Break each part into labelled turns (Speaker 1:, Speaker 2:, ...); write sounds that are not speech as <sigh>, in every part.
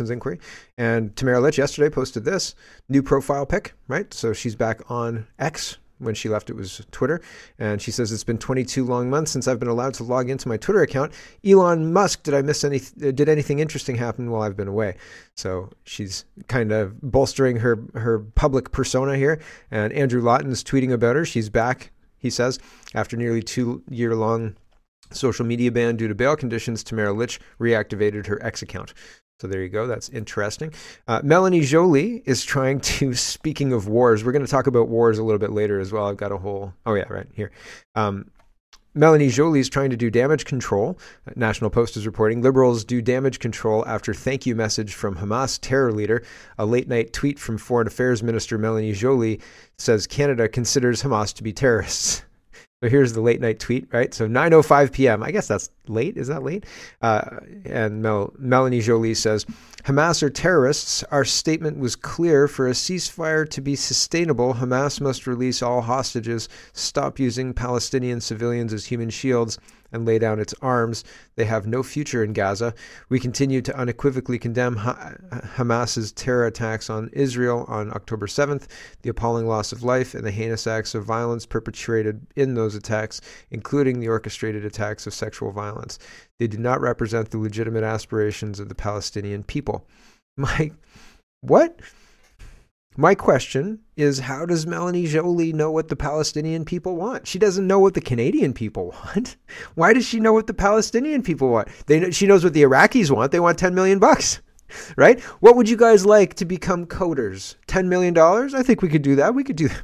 Speaker 1: inquiry. And Tamara Lich yesterday posted this new profile pic, right? So she's back on X. When she left, it was Twitter. And she says, It's been 22 long months since I've been allowed to log into my Twitter account. Elon Musk, did I miss any? Uh, did anything interesting happen while I've been away? So she's kind of bolstering her, her public persona here. And Andrew Lawton's tweeting about her. She's back, he says, after nearly two year long social media ban due to bail conditions, Tamara Lich reactivated her X account. So there you go. That's interesting. Uh, Melanie Joly is trying to, <laughs> speaking of wars, we're going to talk about wars a little bit later as well. I've got a whole, oh yeah, right here. Um, Melanie Joly is trying to do damage control. National Post is reporting liberals do damage control after thank you message from Hamas terror leader. A late night tweet from Foreign Affairs Minister Melanie Joly says Canada considers Hamas to be terrorists. <laughs> So here's the late night tweet, right? So 9:05 p.m. I guess that's late. Is that late? Uh, and Mel- Melanie Joly says, "Hamas are terrorists. Our statement was clear. For a ceasefire to be sustainable, Hamas must release all hostages, stop using Palestinian civilians as human shields, and lay down its arms. They have no future in Gaza. We continue to unequivocally condemn ha- Hamas's terror attacks on Israel on October 7th, the appalling loss of life, and the heinous acts of violence perpetrated in those attacks, including the orchestrated attacks of sexual violence. They do not represent the legitimate aspirations of the Palestinian people. <laughs> My, what? My question is how does Melanie Joly know what the Palestinian people want? She doesn't know what the Canadian people <laughs> want. Why does she know what the Palestinian people want? They she knows what the Iraqis want. They want 10 million bucks. <laughs> Right? What would you guys like to become coders? 10 million dollars? I think we could do that. We could do that.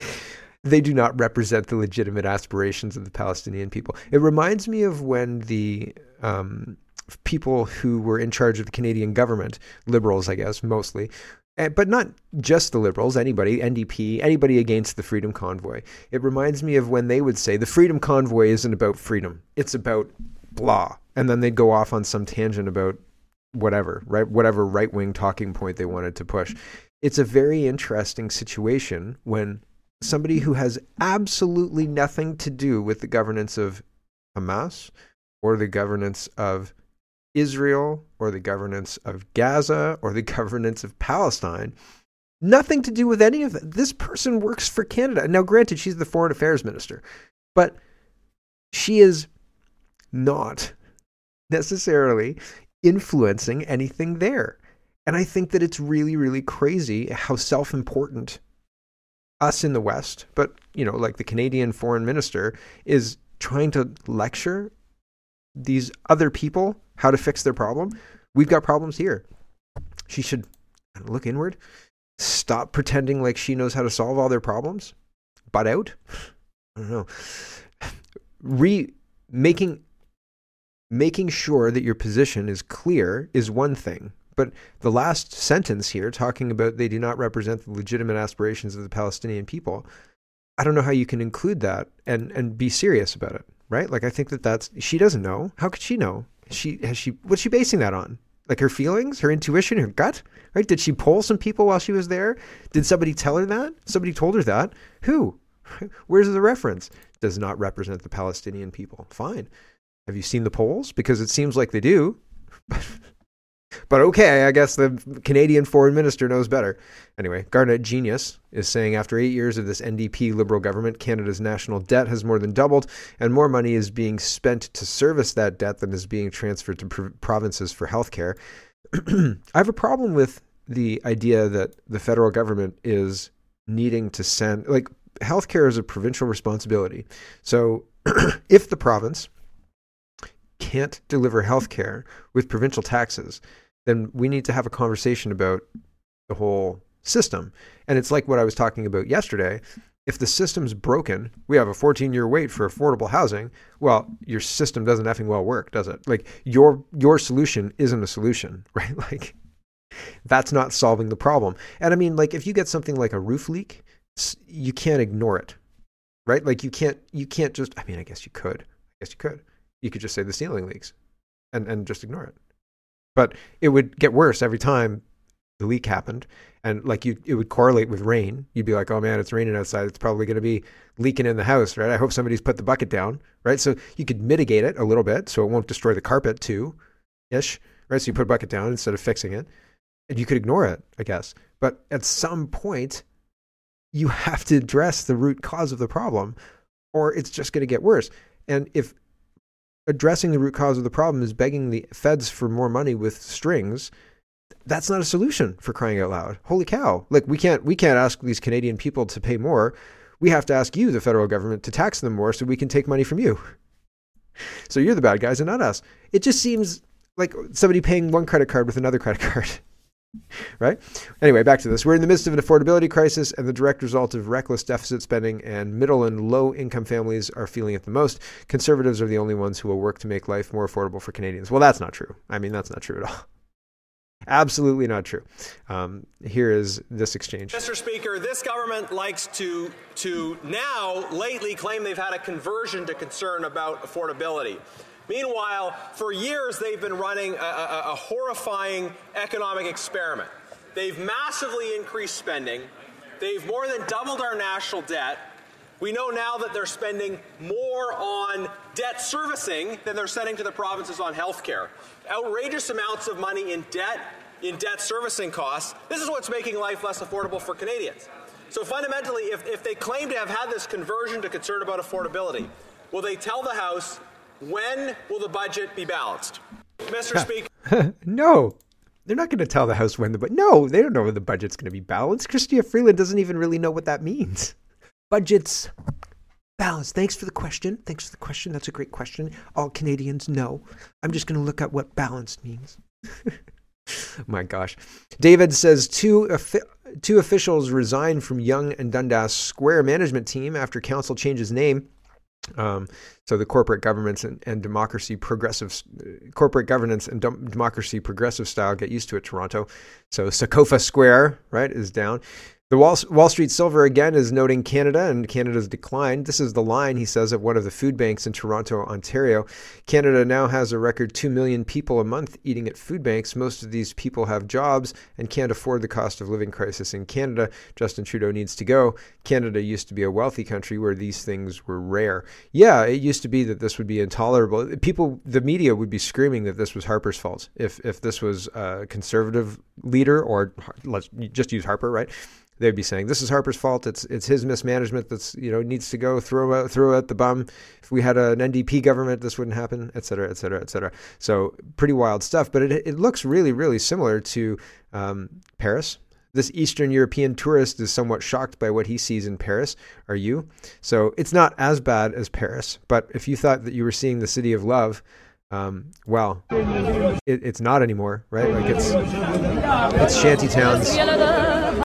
Speaker 1: <laughs> They do not represent the legitimate aspirations of the Palestinian people. It reminds me of when the um, people who were in charge of the Canadian government, liberals, I guess, mostly, Eh, but not just the liberals, anybody, NDP, anybody against the Freedom Convoy. It reminds me of when they would say the Freedom Convoy isn't about freedom, it's about blah. And then they'd go off on some tangent about whatever, right? Whatever right wing talking point they wanted to push. It's a very interesting situation when somebody who has absolutely nothing to do with the governance of Hamas or the governance of Israel or the governance of Gaza or the <laughs> governance of Palestine. Nothing to do with any of that. This person works for Canada. Now, granted, she's the foreign affairs minister, but she is not <laughs> necessarily influencing anything there. And I think that it's really, really crazy how self important us in the West, but, you know, like the Canadian foreign minister, is trying to lecture these other people how to fix their problem. We've got problems here. She should look inward, stop pretending like she knows how to solve all their problems, butt out. I don't know. Re making making sure that your position is clear is one thing. But the last sentence here, talking about they do not represent the legitimate aspirations of the Palestinian people, I don't know how you can include that and, and be serious about it, right? Like, I think that that's, she doesn't know. How could she know? she has she what's she basing that on? Like her feelings, her intuition, her gut, right? Did she poll some people while she was there? Did somebody tell her that? Somebody told her that? Who? <laughs> Where's the reference? Does not represent the Palestinian people. Fine. Have you seen the polls? Because it seems like they do. <laughs> But okay, I guess the Canadian foreign minister knows better. Anyway, Garnett Genuis is saying after eight years of this NDP Liberal government, Canada's national debt has more than doubled, and more money is being spent to service that debt than is being transferred to pr- provinces for healthcare. <clears throat> I have a problem with the idea that the federal government is needing to send, like, healthcare is a provincial responsibility. So <clears throat> if the province can't deliver healthcare with provincial taxes, then we need to have a conversation about the whole system. And it's like what I was talking about yesterday. If the system's broken, we have a 14 year wait for affordable housing. Well, your system doesn't effing well work, does it? Like your your solution isn't a solution, <laughs> right? Like that's not solving the problem. And I mean, like if you get something like a roof leak, you can't ignore it, right? Like you can't you can't just. I mean, I guess you could. I guess you could. You could just say the ceiling leaks, and and just ignore it. But it would get worse every time the leak happened. And like you, it would correlate with rain. You'd be like, oh man, it's raining outside. It's probably going to be leaking in the house, right? I hope somebody's put the bucket down, right? So you could mitigate it a little bit so it won't destroy the carpet too, ish, right? So you put a bucket down instead of fixing it, and you could ignore it, I guess. But at some point, you have to address the root cause of the problem, or it's just going to get worse. And if addressing the root cause of the problem is begging the feds for more money with strings, that's not a solution for crying out loud. Holy cow. Like we can't we can't ask these Canadian people to pay more. We have to ask you, the federal government, to tax them more so we can take money from you. So you're the bad guys and not us. It just seems like somebody paying one credit card with another credit card. <laughs> right? Anyway, back to this. We're in the midst of an affordability crisis, and the direct result of reckless deficit spending, and middle and low income families are feeling it the most. Conservatives are the only ones who will work to make life more affordable for Canadians. Well, that's not true. I mean, that's not true at all. Absolutely not true. Um, here is this exchange.
Speaker 2: Mr. Speaker, this government likes to, to now lately claim they've had a conversion to concern about affordability. Meanwhile, for years they've been running a, a, a horrifying economic experiment. They've massively increased spending. They've more than doubled our national debt. We know now that they're spending more on debt servicing than they're sending to the provinces on health care. Outrageous amounts of money in debt, in debt servicing costs. This is what's making life less affordable for Canadians. So fundamentally, if, if they claim to have had this conversion to concern about affordability, will they tell the House when will the budget be balanced? Mr. Speaker. <laughs>
Speaker 1: no. They're not going to tell the House when the budget. no, they don't know when the budget's going to be balanced. Chrystia Freeland doesn't even really know what that means. Budgets balanced. Thanks for the question. Thanks for the question. That's a great question. All Canadians know. I'm just going to look at what balanced means. <laughs> My gosh. David says two two officials resigned from Yonge and Dundas Square management team after council changes name. Um, so the corporate governments and, and democracy progressive corporate governance and democracy progressive style get used to it. Toronto. So Sankofa Square right is down. The Wall, Wall Street Silver again is noting Canada and Canada's decline. This is the line, he says, of one of the food banks in Toronto, Ontario. Canada now has a record 2 million people a month eating at food banks. Most of these people have jobs and can't afford the cost of living crisis in Canada. Justin Trudeau needs to go. Canada used to be a wealthy country where these things were rare. Yeah, it used to be that this would be intolerable. People, the media would be screaming that this was Harper's fault. If, if this was a conservative leader, or let's just use Harper, right? They'd be saying this is Harper's fault. It's it's his mismanagement that's you know needs to go. Throw out throw out the bum. If we had an NDP government, this wouldn't happen, et cetera, et cetera, et cetera. So pretty wild stuff. But it it looks really really similar to um, Paris. This Eastern European tourist is somewhat shocked by what he sees in Paris. Are you? So it's not as bad as Paris. But if you thought that you were seeing the city of love. Um, well, it, it's not anymore, right? Like it's it's shanty towns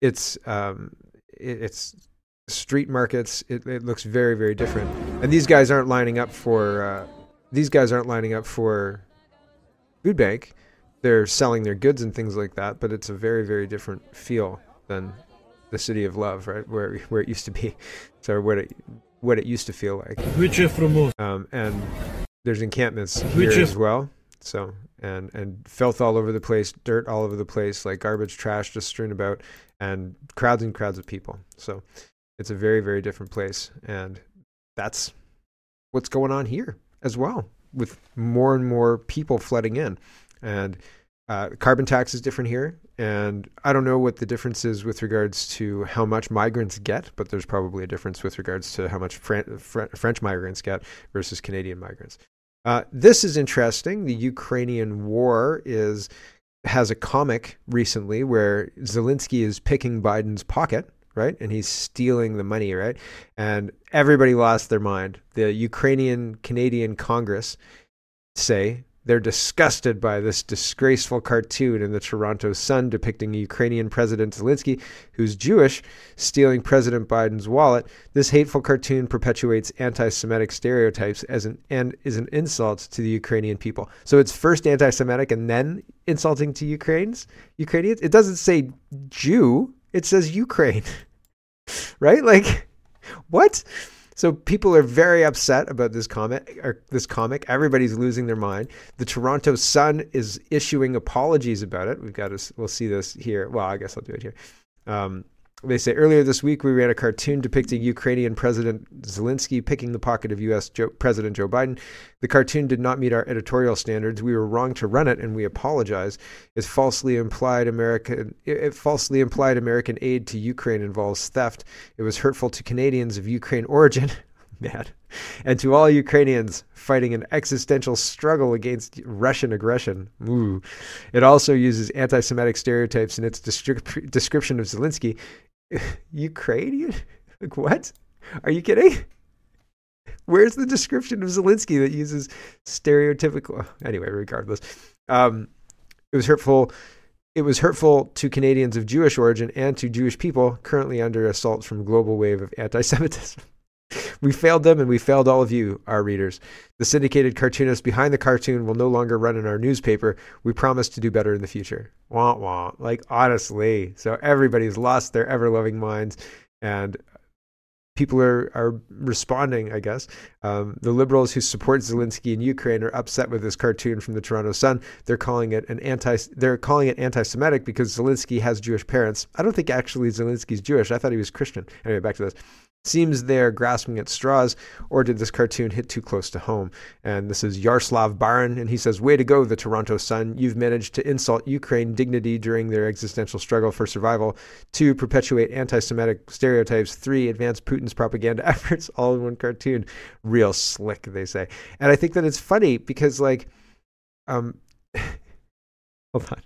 Speaker 1: it's um, it, it's street markets. It, it, looks very very different. And these guys aren't lining up for uh, these guys aren't lining up for food bank. They're selling their goods and things like that. But it's a very very different feel than the city of love, right? Where where it used to be, <laughs> so what it what it used to feel like.
Speaker 3: Which is from
Speaker 1: um, and there's encampments here Which as well. So and and filth all over the place, dirt all over the place, like garbage, trash just strewn about and crowds and crowds of people. So it's a very, very different place. And that's what's going on here as well, with more and more people flooding in. And uh, carbon tax is different here. And I don't know what the difference is with regards to how much migrants get, but there's probably a difference with regards to how much Fran- Fr- French migrants get versus Canadian migrants. Uh, this is interesting. The Ukrainian war is has a comic recently where Zelensky is picking Biden's pocket, right? And he's stealing the money, right? And everybody lost their mind. The Ukrainian Canadian Congress say they're disgusted by this disgraceful cartoon in the Toronto Sun depicting Ukrainian President Zelensky, who's Jewish, stealing President Biden's wallet. This hateful cartoon perpetuates anti Semitic stereotypes as an, and is an insult to the Ukrainian people. So it's first anti Semitic and then insulting to Ukrainians. Ukrainians? It doesn't say Jew, it says Ukraine. <laughs> right? Like, what? So people are very upset about this comic. This comic, everybody's losing their mind. The Toronto Sun is issuing apologies about it. We've got to. We'll see this here. Well, I guess I'll do it here. Um, they say earlier this week we ran a cartoon depicting Ukrainian President Zelensky picking the pocket of U.S. Joe, President Joe Biden. The cartoon did not meet our editorial standards. We were wrong to run it, and we apologize. It falsely implied American it falsely implied American aid to Ukraine involves theft. It was hurtful to Canadians of Ukraine origin. <laughs> Mad. And to all Ukrainians fighting an existential struggle against Russian aggression. Ooh. It also uses anti Semitic stereotypes in its descri- description of Zelensky. <laughs> Ukrainian? <laughs> Like, what? Are you kidding? Where's the description of Zelensky that uses stereotypical? Anyway, regardless, um, it was hurtful. It was hurtful to Canadians of Jewish origin and to Jewish people currently under assault from global wave of anti-Semitism. <laughs> we failed them and we failed all of you, our readers. The syndicated cartoonist behind the cartoon will no longer run in our newspaper. We promise to do better in the future. Wah wah. Like honestly. So everybody's lost their ever loving minds and people are, are responding, I guess. Um, the liberals who support Zelensky in Ukraine are upset with this cartoon from the Toronto Sun. They're calling it an anti they're calling it anti-Semitic because Zelensky has Jewish parents. I don't think actually Zelensky's Jewish. I thought he was Christian. Anyway, back to this. Seems they're grasping at straws, or did this cartoon hit too close to home? And this is Yaroslav Baran, and he says, Way to go, the Toronto Sun. You've managed to insult Ukraine dignity during their existential struggle for survival. Two, perpetuate anti Semitic stereotypes. Three, advance Putin's propaganda <laughs> efforts, all in one cartoon. Real slick, they say. And I think that it's funny because, like, um, <laughs> hold on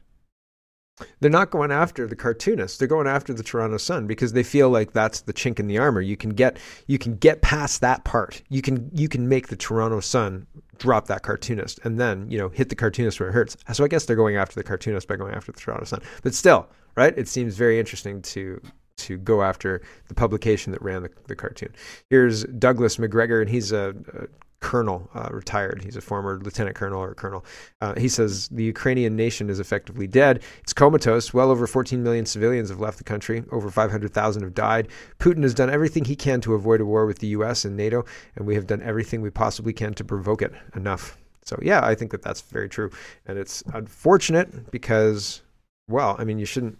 Speaker 1: they're not going after the cartoonists. They're going after the toronto sun because they feel like that's the chink in the armor. You can get you can get past that part. You can you can make the toronto sun drop that cartoonist and then you know hit the cartoonist where it hurts. So i guess they're going after the cartoonist by going after the toronto sun. But still right it seems very interesting to to go after the publication that ran the, the cartoon. Here's douglas Macgregor, and he's a, a colonel, uh, retired. He's a former lieutenant colonel or colonel. Uh, he says the Ukrainian nation is effectively dead. It's comatose. Well over 14 million civilians have left the country. Over 500,000 have died. Putin has done everything he can to avoid a war with the U.S. and NATO, and we have done everything we possibly can to provoke it. Enough. So yeah, I think that that's very true, and it's unfortunate because, well, I mean, you shouldn't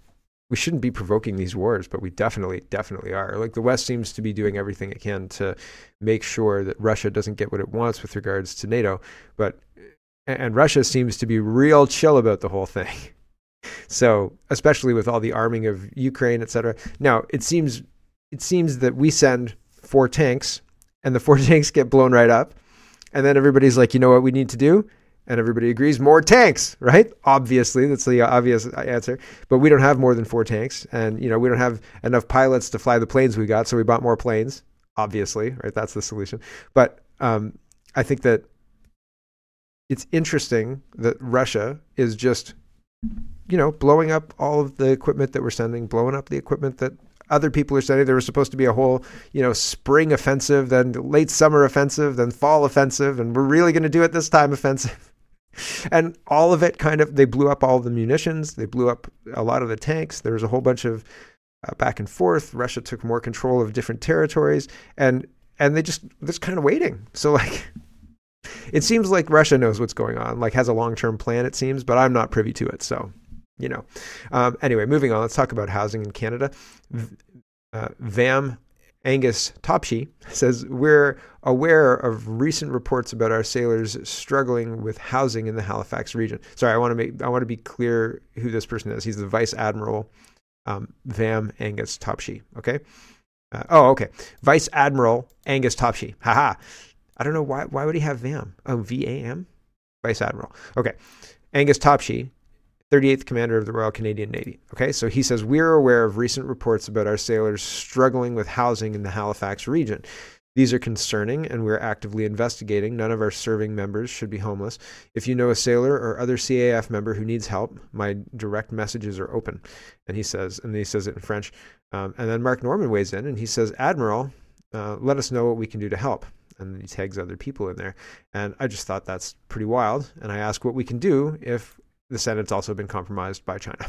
Speaker 1: we shouldn't be provoking these wars, but we definitely, definitely are. Like the West seems to be doing everything it can to make sure that Russia doesn't get what it wants with regards to NATO. But and Russia seems to be real chill about the whole thing. <laughs> So, especially with all the arming of Ukraine, etc. Now, it seems it seems that we send four tanks, and the four <laughs> tanks get blown right up, and then everybody's like, you know what we need to do? And everybody agrees more tanks right? Obviously that's the obvious answer. But we don't have more than four tanks and you know we don't have enough pilots to fly the planes we got so we bought more planes obviously right? That's the solution. But um, i think that it's interesting that russia is just you know blowing up all of the equipment that we're sending blowing up the equipment that other people are sending. There was supposed to be a whole you know spring offensive then late summer offensive then fall offensive and we're really going to do it this time offensive and all of it kind of they blew up all the munitions they blew up a lot of the tanks. There was a whole bunch of uh, back and forth. Russia took more control of different territories and and they just just kind of waiting. So like <laughs> it seems like russia knows what's going on like has a long-term plan it seems but i'm not privy to it so you know. Um, anyway moving on let's talk about housing in canada. Uh, vam Angus Topshee says, We're aware of recent reports about our sailors struggling with housing in the Halifax region. Sorry, I want to make I want to be clear who this person is. He's the Vice Admiral um, Vam Angus Topshee. Okay. Uh, oh, okay. Vice Admiral Angus Topshee. Haha. I don't know why. Why would he have Vam? Oh, V A M. Vice Admiral. Okay. Angus Topshee 38th Commander of the Royal Canadian Navy. Okay, so he says, We're aware of recent reports about our sailors struggling with housing in the Halifax region. These are concerning, and we're actively investigating. None of our serving members should be homeless. If you know a sailor or other CAF member who needs help, my direct messages are open. And he says, and he says it in French. Um, and then Mark Norman weighs in and he says, Admiral, uh, let us know what we can do to help. And he tags other people in there. And I just thought that's pretty wild. And I ask what we can do if the Senate's also been compromised by China,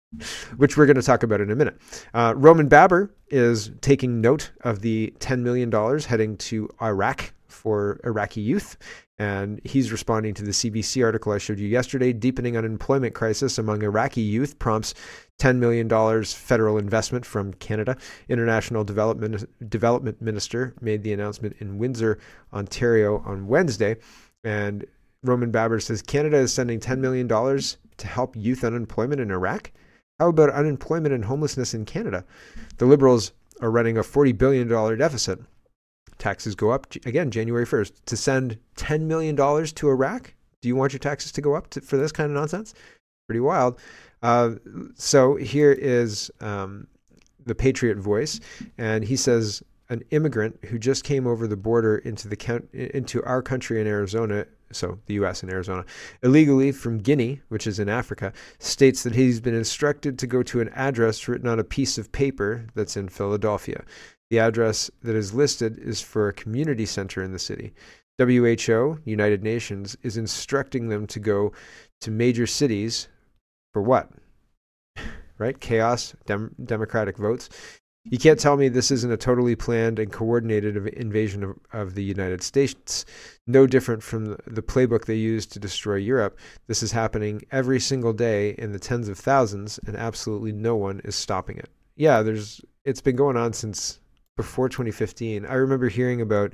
Speaker 1: <laughs> which we're going to talk about in a minute. Uh, Roman Baber is taking note of the $10 million heading to Iraq for Iraqi youth. And he's responding to the CBC article I showed you yesterday. Deepening unemployment crisis among Iraqi youth prompts $10 million federal investment from Canada. International Development, Development Minister made the announcement in Windsor, Ontario on Wednesday. And Roman Baber says Canada is sending $10 million to help youth unemployment in Iraq. How about unemployment and homelessness in Canada? The Liberals are running a $40 billion deficit. Taxes go up again January 1st. To send $10 million to Iraq? Do you want your taxes to go up to, for this kind of nonsense? Pretty wild. Uh, so here is um, the Patriot voice, and he says an immigrant who just came over the border into the into our country in Arizona so the US and Arizona, illegally from Guinea, which is in Africa, states that he's been instructed to go to an address written on a piece of paper that's in Philadelphia. The address that is listed is for a community center in the city. WHO, United Nations, is instructing them to go to major cities for what? <laughs> right? Chaos, dem- democratic votes. You can't tell me this isn't a totally planned and coordinated invasion of, of the United States. No different from the playbook they used to destroy Europe. This is happening every single day in the tens of thousands, and absolutely no one is stopping it. Yeah, there's it's been going on since before 2015. I remember hearing about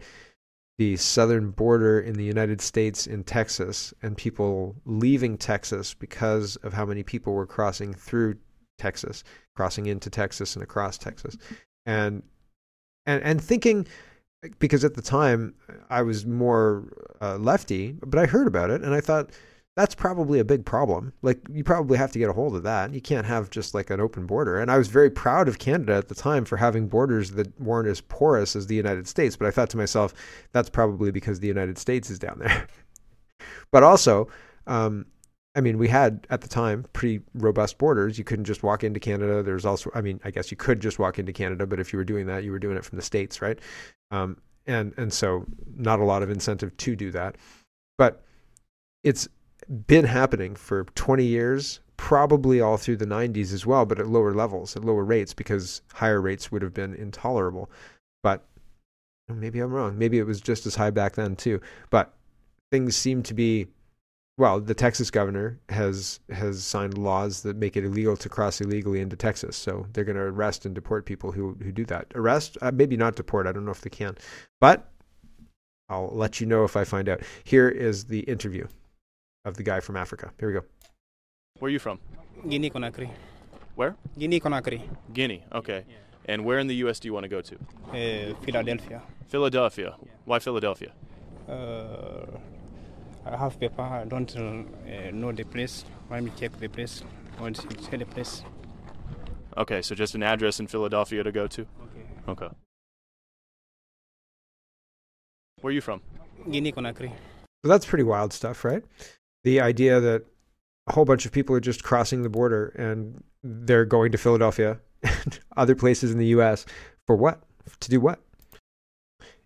Speaker 1: the southern border in the United States in Texas and people leaving Texas because of how many people were crossing through Texas, crossing into Texas and across Texas, and and and thinking because at the time I was more uh, lefty, but I heard about it and I thought that's probably a big problem. Like you probably have to get a hold of that. You can't have just like an open border. And I was very proud of Canada at the time for having borders that weren't as porous as the United States. But I thought to myself, that's probably because the United States is down there. <laughs> but also, um, I mean, we had at the time pretty robust borders. You couldn't just walk into Canada. There's also, I mean, I guess you could just walk into Canada, but if you were doing that, you were doing it from the states, right? Um, and and so not a lot of incentive to do that. But it's been happening for 20 years, probably all through the 90s as well, but at lower levels, at lower rates, because higher rates would have been intolerable. But maybe I'm wrong. Maybe it was just as high back then too. But things seem to be well, the Texas governor has has signed laws that make it illegal to cross illegally into Texas. So they're going to arrest and deport people who who do that. Arrest, uh, maybe not deport. I don't know if they can, but I'll let you know if I find out. Here is the interview of the guy from Africa. Here we go.
Speaker 3: Where are you from?
Speaker 4: Guinea Conakry.
Speaker 3: Where?
Speaker 4: Guinea Conakry.
Speaker 3: Guinea. Okay. Yeah. And where in the U.S. do you want to go to?
Speaker 4: Uh, Philadelphia.
Speaker 3: Philadelphia. Yeah. Why Philadelphia?
Speaker 4: Uh, I have paper. I don't uh, know the place. Let me check the place. I want to tell the place.
Speaker 3: Okay, so just an address in Philadelphia to go to?
Speaker 4: Okay.
Speaker 3: Okay. Where are you from?
Speaker 4: Guinea Conakry.
Speaker 1: So that's pretty wild stuff, right? The idea that a whole bunch of people are just crossing the border and they're going to Philadelphia <laughs> and other places in the US for what? To do what?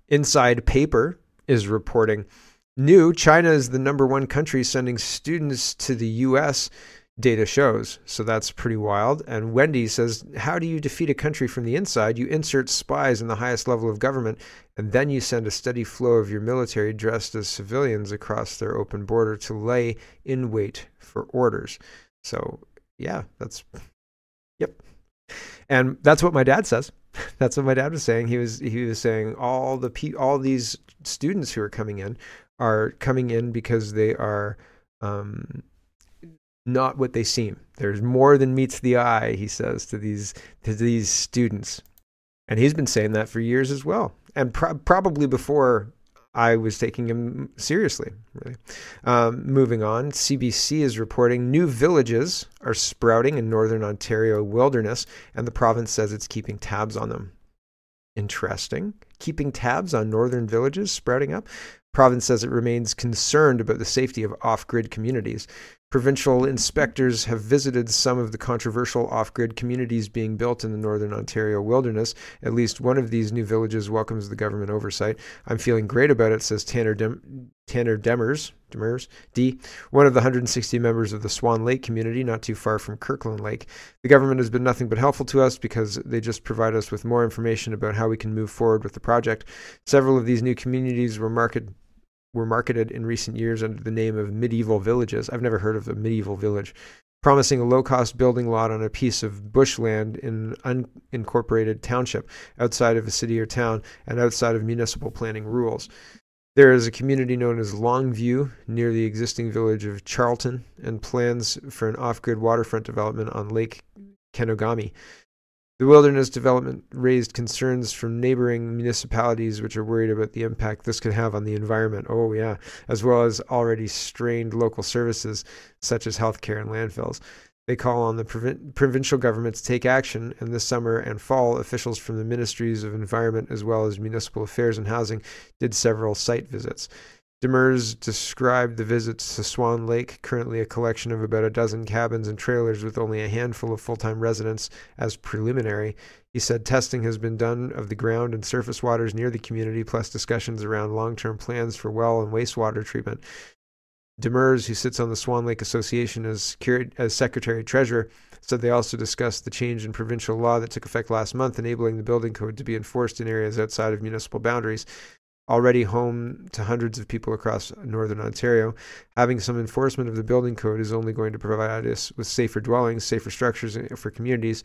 Speaker 1: Inside Paper is reporting New, China is the number one country sending students to the US, data shows. So that's pretty wild. And Wendy says, How do you defeat a country from the inside? You insert spies in the highest level of government, and then you send a steady flow of your military dressed as civilians across their open border to lay in wait for orders. So, yeah, that's, yep. And that's what my dad says. <laughs> That's what my dad was saying. He was he was saying all the pe- all these students who are coming in are coming in because they are um, not what they seem. There's more than meets the eye, he says to these to these students, and he's been saying that for years as well, and pro- probably before I was taking him seriously. Really. Um, moving on, CBC is reporting new villages are sprouting in northern Ontario wilderness, and the province says it's keeping tabs on them. Interesting. Keeping tabs on northern villages sprouting up province says it remains concerned about the safety of off grid communities. Provincial inspectors have visited some of the controversial off grid communities being built in the northern Ontario wilderness. At least one of these new villages welcomes the government oversight. I'm feeling great about it, says Tanner, Dem- Tanner Demers, Demers, D, one of the 160 members of the Swan Lake community, not too far from Kirkland Lake. The government has been nothing but helpful to us because they just provide us with more information about how we can move forward with the project. Several of these new communities were marketed were marketed in recent years under the name of medieval villages. I've never heard of a medieval village. Promising a low cost building lot on a piece of bushland in an unincorporated township outside of a city or town and outside of municipal planning rules. There is a community known as Longview near the existing village of Charlton and plans for an off grid waterfront development on Lake Kenogami. The wilderness development raised concerns from neighboring municipalities, which are worried about the impact this could have on the environment. Oh, yeah, as well as already strained local services such as healthcare and landfills. They call on the provin- provincial government to take action, and this summer and fall, officials from the ministries of environment as well as municipal affairs and housing did several site visits. Demers described the visits to Swan Lake, currently a collection of about a dozen cabins and trailers with only a handful of full time residents, as preliminary. He said testing has been done of the ground and surface waters near the community, plus discussions around long term plans for well and wastewater treatment. Demers, who sits on the Swan Lake Association as, as Secretary Treasurer, said they also discussed the change in provincial law that took effect last month, enabling the building code to be enforced in areas outside of municipal boundaries already home to hundreds of people across northern Ontario. Having some enforcement of the building code is only going to provide us with safer dwellings, safer structures for communities,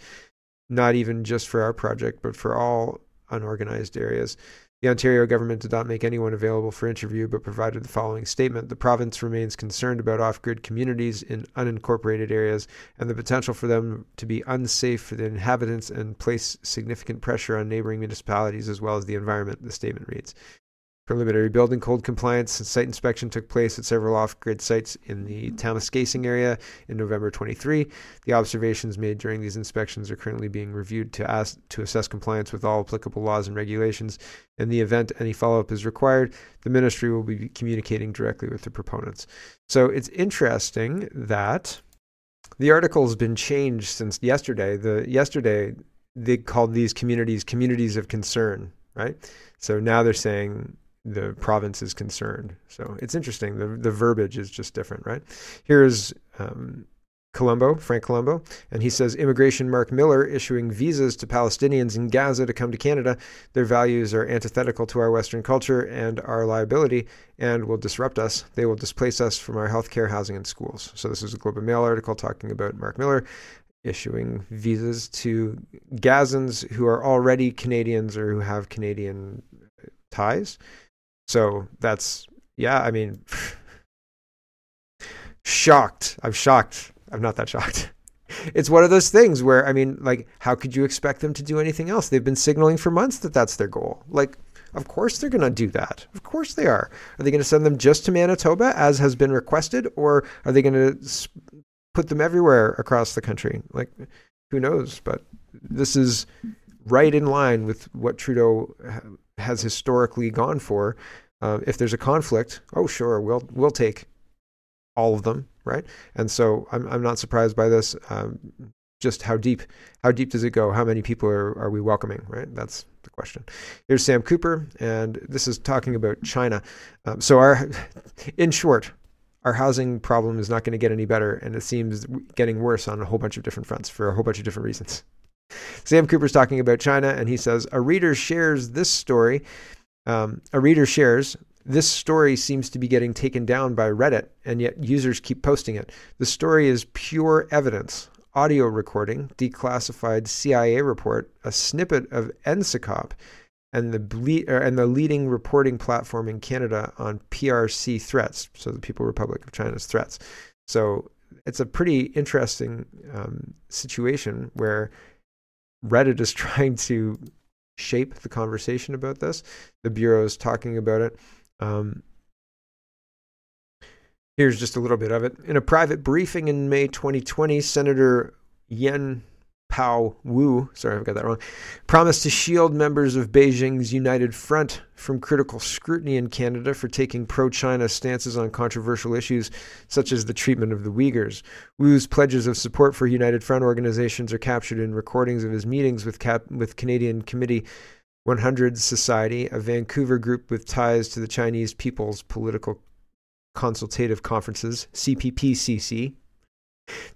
Speaker 1: not even just for our project, but for all unorganized areas. The Ontario government did not make anyone available for interview, but provided the following statement The province remains concerned about off grid communities in unincorporated areas and the potential for them to be unsafe for the inhabitants and place significant pressure on neighboring municipalities as well as the environment, the statement reads. Preliminary building code compliance and site inspection took place at several off-grid sites in the mm-hmm. Timiskaming area in November 23. The observations made during these inspections are currently being reviewed to, ask, to assess compliance with all applicable laws and regulations. In the event any follow-up is required, the ministry will be communicating directly with the proponents. So it's interesting that the article has been changed since yesterday. The yesterday they called these communities communities of concern, right? So now they're saying the province is concerned. So it's interesting. The the verbiage is just different, right? Here's um, Colombo, Frank Colombo, and he says immigration Mark Miller issuing visas to Palestinians in Gaza to come to Canada. Their values are antithetical to our Western culture and our liability and will disrupt us. They will displace us from our healthcare, housing, and schools. So this is a Globe and Mail article talking about Mark Miller issuing visas to Gazans who are already Canadians or who have Canadian ties so that's yeah. I mean, shocked. I'm shocked. I'm not that shocked. <laughs> It's one of those things where I mean, like, how could you expect them to do anything else? They've been signaling for months that that's their goal. Like, of course they're going to do that. Of course they are. Are they going to send them just to Manitoba as has been requested, or are they going to put them everywhere across the country? Like, who knows? But this is right in line with what Trudeau has historically gone for. Uh, if there's a conflict, oh sure, we'll we'll take all of them, right? And so I'm I'm not surprised by this. Um, just how deep how deep does it go? How many people are, are we welcoming? Right, that's the question. Here's Sam Cooper, and this is talking about China. Um, so our, <laughs> in short, our housing problem is not going to get any better, and it seems getting worse on a whole bunch of different fronts for a whole bunch of different reasons. <laughs> Sam Cooper's talking about China, and he says a reader shares this story. Um, a reader shares this story seems to be getting taken down by Reddit, and yet users keep posting it. The story is pure evidence. Audio recording, declassified CIA report, a snippet of NSICOP, and the ble- er, and the leading reporting platform in Canada on PRC threats, so the People Republic of China's threats. So it's a pretty interesting um, situation where Reddit is <laughs> trying to shape the conversation about this. The Bureau is talking about it. Um, here's just a little bit of it. In a private briefing in May 2020, Senator Yuen Pau Woo, sorry I got that wrong, promised to shield members of Beijing's United Front from critical scrutiny in Canada for taking pro China stances on controversial issues such as the treatment of the Uyghurs. Woo's pledges of support for United Front organizations are captured in recordings of his meetings with, Cap- with Canadian Committee 100 Society, a Vancouver group with ties to the Chinese People's Political Consultative Conferences, CPPCC,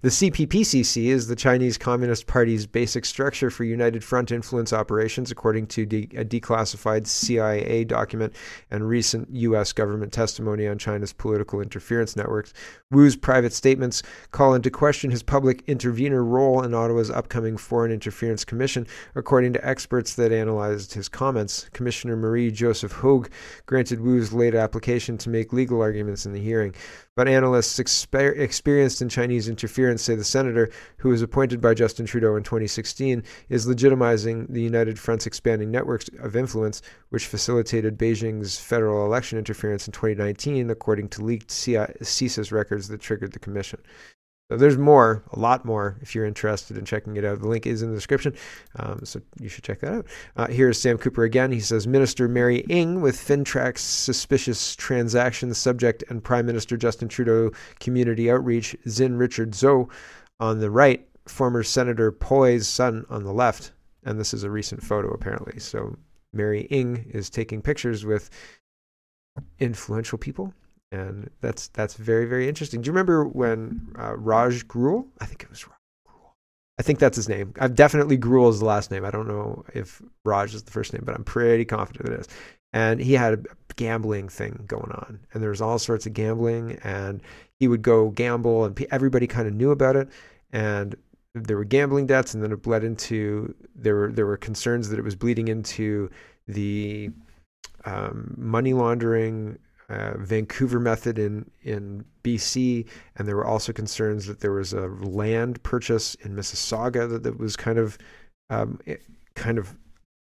Speaker 1: The CPPCC is the Chinese Communist Party's basic structure for United Front influence operations, according to de- a declassified CIA document and recent U.S. government testimony on China's political interference networks. Woo's private statements call into question his public intervener role in Ottawa's upcoming Foreign Interference Commission, according to experts that analyzed his comments. Commissioner Marie Joseph Hogue granted Woo's late application to make legal arguments in the hearing. But analysts exper- experienced in Chinese interference say the senator, who was appointed by Justin Trudeau in 2016, is legitimizing the United Front's expanding networks of influence, which facilitated Beijing's federal election interference in 2019, according to leaked CSIS records that triggered the commission. So there's more, a lot more, if you're interested in checking it out. The link is in the description, um, so you should check that out. Uh, here's Sam Cooper again. He says Minister Mary Ng with FINTRAC's suspicious transactions subject and Prime Minister Justin Trudeau community outreach, Zin Richard Zoe on the right, former Senator Poy's son on the left. And this is a recent photo, apparently. So Mary Ng is taking pictures with influential people and that's that's very very interesting. Do you remember when uh, Raj Grewal? I think it was Raj Grewal. I think that's his name. I've definitely Grewal is the last name. I don't know if Raj is the first name, but I'm pretty confident it is. And he had a gambling thing going on, and there was all sorts of gambling, and he would go gamble, and everybody kind of knew about it, and there were gambling debts, and then it bled into there were there were concerns that it was bleeding into the um, money laundering uh, Vancouver method in in BC, and there were also concerns that there was a land purchase in Mississauga that, that was kind of um, kind of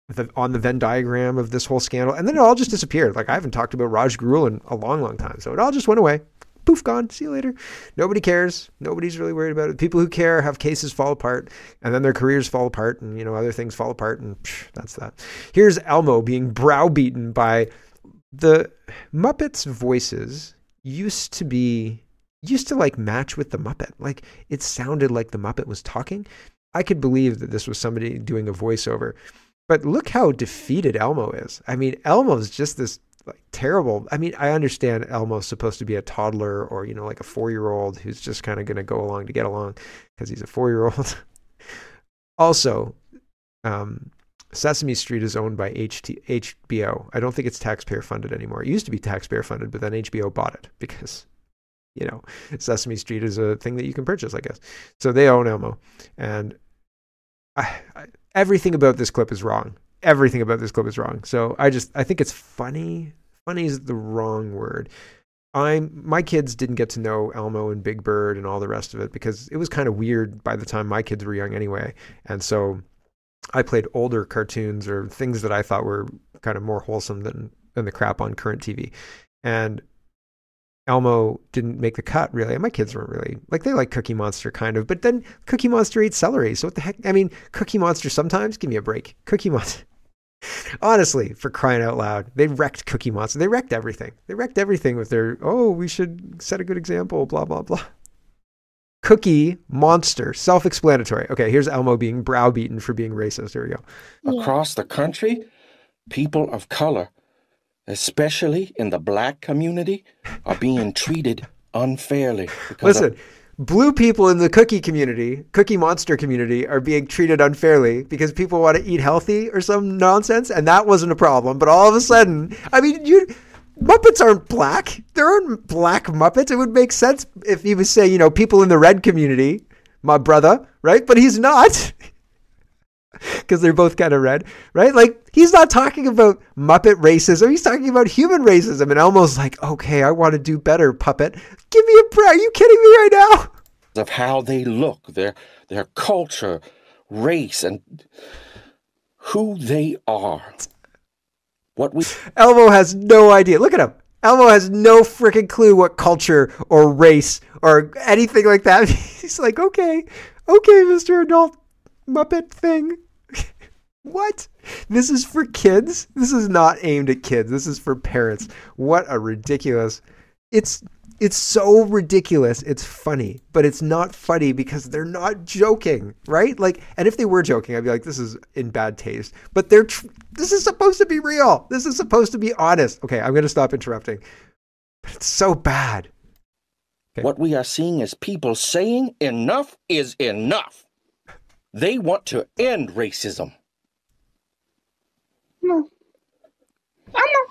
Speaker 1: the, on the Venn diagram of this whole scandal, and then it all just disappeared. Like I haven't talked about Raj Grewal in a long, long time, so it all just went away. Poof, gone. See you later. Nobody cares. Nobody's really worried about it. People who care have cases fall apart, and then their careers fall apart, and you know other things fall apart, and psh, that's that. Here's Elmo being browbeaten by the Muppets' voices used to be used to like match with the Muppet. Like it sounded like the Muppet was talking. I could believe that this was somebody doing a voiceover. But look how defeated Elmo is. I mean, Elmo's just this like terrible. I mean, I understand Elmo's supposed to be a toddler or, you know, like a 4-year-old who's just kind of going to go along to get along because he's a 4-year-old. <laughs> also, um, Sesame Street is owned by HT, HBO. I don't think it's taxpayer funded anymore. It used to be taxpayer funded, but then HBO bought it because, you know, Sesame Street is a thing that you can purchase, I guess. So they own Elmo. And I, I, everything about this clip is wrong. Everything about this clip is wrong. So I just, I think it's funny. Funny is the wrong word. I'm my kids didn't get to know Elmo and Big Bird and all the rest of it because it was kind of weird by the time my kids were young anyway. And so I played older cartoons or things that I thought were kind of more wholesome than than the crap on current TV. And Elmo didn't make the cut really. And my kids weren't really like they like Cookie Monster kind of, but then Cookie Monster ate celery. So what the heck? I mean, Cookie Monster sometimes give me a break. Cookie Monster. <laughs> Honestly, for crying out loud, they wrecked Cookie Monster. They wrecked everything. They wrecked everything with their oh, we should set a good example. Blah blah blah. Cookie Monster. Self explanatory. Okay, here's Elmo being browbeaten for being racist. Here we
Speaker 5: go. Across the country, people of color, especially in the black community, are being <laughs> treated unfairly.
Speaker 1: Listen, of- blue people in the cookie community, cookie monster community, are being treated unfairly because people want to eat healthy or some nonsense, and that wasn't a problem. But all of a sudden, I mean, you Muppets aren't black. There aren't black Muppets. It would make sense if he was saying, you know, people in the red community, my brother, right? But he's not. <laughs> Because they're both kind of red, right? Like, he's not talking about Muppet racism. He's talking about human racism. And Elmo's like, okay, I want to do better, puppet. Give me a break. Are you kidding me right now?
Speaker 5: Of how they look, their, their culture, race, and who they are. What we
Speaker 1: Elmo has no idea. Look at him. Elmo has no freaking clue what culture or race or anything like that. <laughs> He's like, okay, okay, Mr. Adult Muppet thing. <laughs> what? This is for kids? This is not aimed at kids. This is for parents. What a ridiculous. It's it's so ridiculous. It's funny, but it's not funny because they're not joking, right? Like, and if they were joking, I'd be like, this is in bad taste. But they're, tr- this is supposed to be real. This is supposed to be honest. Okay, I'm going to stop interrupting. But it's so bad. Okay.
Speaker 5: What we are seeing is people saying enough is enough. They want to end racism.
Speaker 6: No. Elmo,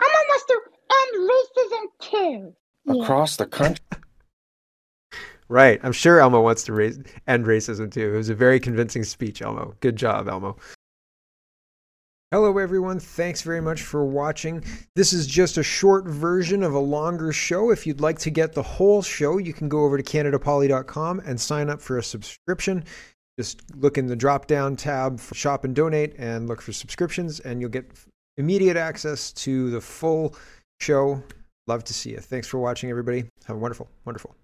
Speaker 6: Elmo wants to end racism too. Yeah.
Speaker 5: Across the country, <laughs>
Speaker 1: Right. I'm sure Elmo wants to raise, end racism too. It was a very convincing speech, Elmo. Good job, Elmo. Hello, everyone. Thanks very much for watching. This is just a short version of a longer show. If you'd like to get the whole show, you can go over to CanadaPoli.com and sign up for a subscription. Just look in the drop down tab for shop and donate and look for subscriptions, and you'll get immediate access to the full show. Love to see you. Thanks for watching, everybody. Have a wonderful, wonderful